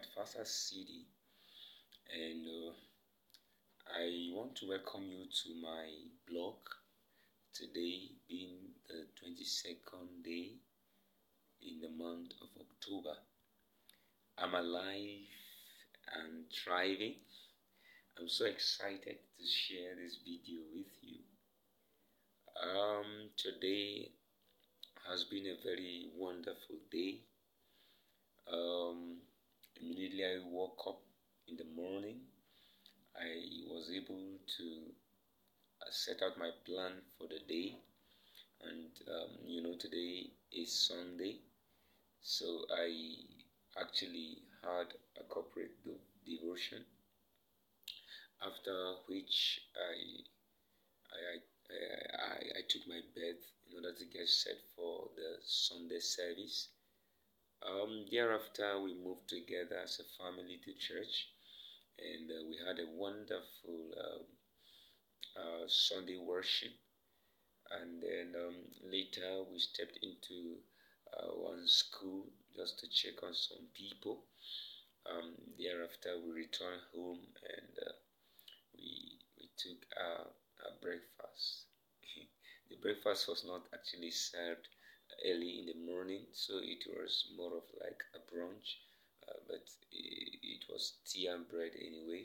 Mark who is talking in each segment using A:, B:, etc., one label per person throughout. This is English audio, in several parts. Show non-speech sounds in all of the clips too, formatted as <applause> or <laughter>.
A: at Fasacity, and uh, I want to welcome you to my blog. Today being the 22nd day in the month of October. I'm alive and thriving. I'm so excited to share this video with you. Um, today has been a very wonderful day. Um, immediately I woke up in the morning, I was able to uh, set out my plan for the day. And um, you know, today is Sunday, so I actually had a corporate devotion. After which I I, I, I, I took my bed in order to get set for the Sunday service. Um, thereafter, we moved together as a family to church, and uh, we had a wonderful um, uh, Sunday worship. And then um, later, we stepped into uh, one school just to check on some people. Um, thereafter, we returned home and uh, we we took our, our breakfast. <laughs> the breakfast was not actually served early in the morning, so it was more of like a brunch, uh, but it, it, was tea and bread anyway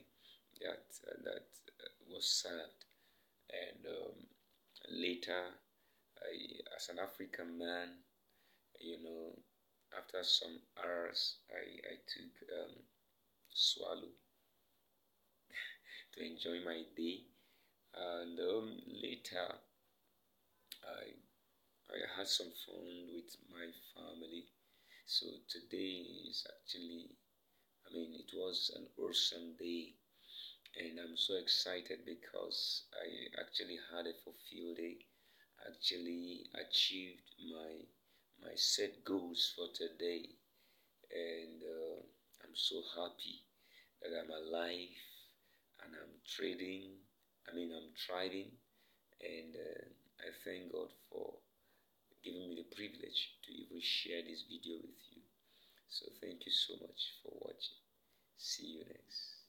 A: that uh, that uh, was served. And um, later, I, as an African man, you know, after some hours, I, I took um, swallow <laughs> to enjoy my day. And um, later, I I had some fun with my family. So today is actually, I mean, it was an awesome day, and I'm so excited because I actually had a fulfilled day. Actually achieved my my set goals for today, and uh, I'm so happy that I'm alive and I'm trading. I mean, I'm thriving, and uh, I thank God giving me the privilege to even share this video with you. So thank you so much for watching. See you next.